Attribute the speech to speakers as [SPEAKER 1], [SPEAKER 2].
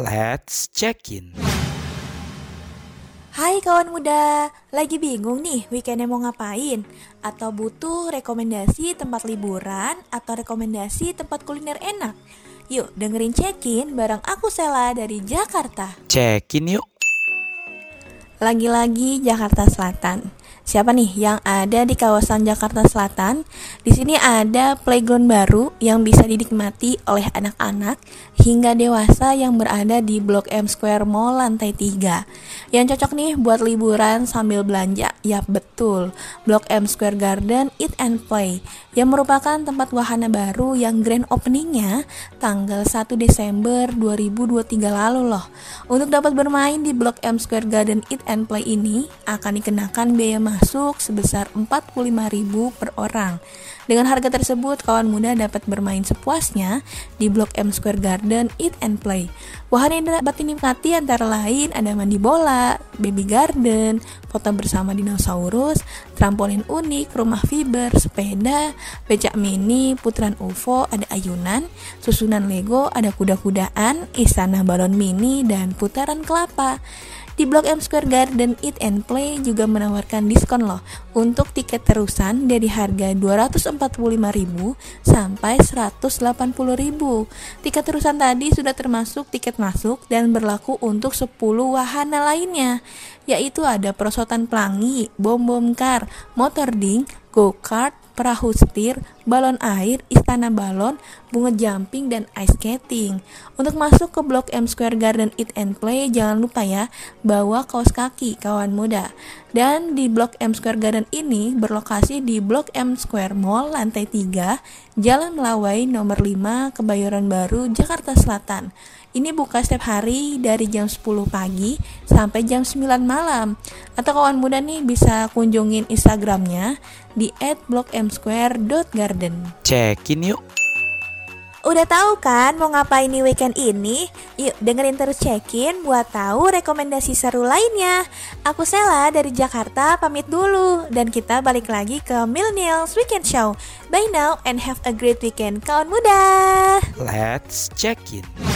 [SPEAKER 1] Let's check in.
[SPEAKER 2] Hai kawan muda, lagi bingung nih weekendnya mau ngapain? Atau butuh rekomendasi tempat liburan atau rekomendasi tempat kuliner enak? Yuk dengerin check-in bareng aku Sela dari Jakarta.
[SPEAKER 1] Check in yuk.
[SPEAKER 2] Lagi-lagi Jakarta Selatan. Siapa nih yang ada di kawasan Jakarta Selatan? Di sini ada playground baru yang bisa dinikmati oleh anak-anak hingga dewasa yang berada di Blok M Square Mall lantai 3. Yang cocok nih buat liburan sambil belanja. Yap, betul. Blok M Square Garden Eat and Play yang merupakan tempat wahana baru yang grand openingnya tanggal 1 Desember 2023 lalu loh. Untuk dapat bermain di Blok M Square Garden Eat and Play ini akan dikenakan biaya masuk sebesar 45.000 per orang. Dengan harga tersebut, kawan muda dapat bermain sepuasnya di Blok M Square Garden Eat and Play. Wahana yang dapat dinikmati antara lain ada mandi bola, baby garden, foto bersama dinosaurus, trampolin unik, rumah fiber, sepeda, becak mini, putaran UFO, ada ayunan, susunan Lego, ada kuda-kudaan, istana balon mini, dan putaran kelapa. Di Blok M Square Garden Eat and Play juga menawarkan diskon loh untuk tiket terusan dari harga 245.000 sampai 180.000. Tiket terusan tadi sudah termasuk tiket masuk dan berlaku untuk 10 wahana lainnya, yaitu ada perosotan pelangi, bom-bom kar, motor ding, go-kart, perahu setir, balon air, istana balon, bunga jumping, dan ice skating. Untuk masuk ke Blok M Square Garden Eat and Play, jangan lupa ya, bawa kaos kaki kawan muda. Dan di Blok M Square Garden ini berlokasi di Blok M Square Mall lantai 3, Jalan Melawai nomor 5, Kebayoran Baru, Jakarta Selatan. Ini buka setiap hari dari jam 10 pagi sampai jam 9 malam. Atau kawan muda nih bisa kunjungin Instagramnya di @blokmsquare.garden.
[SPEAKER 1] Check in yuk.
[SPEAKER 2] Udah tahu kan mau ngapain nih weekend ini? Yuk dengerin terus check-in buat tahu rekomendasi seru lainnya. Aku Sela dari Jakarta pamit dulu dan kita balik lagi ke Millennials Weekend Show. Bye now and have a great weekend kawan muda.
[SPEAKER 1] Let's check in.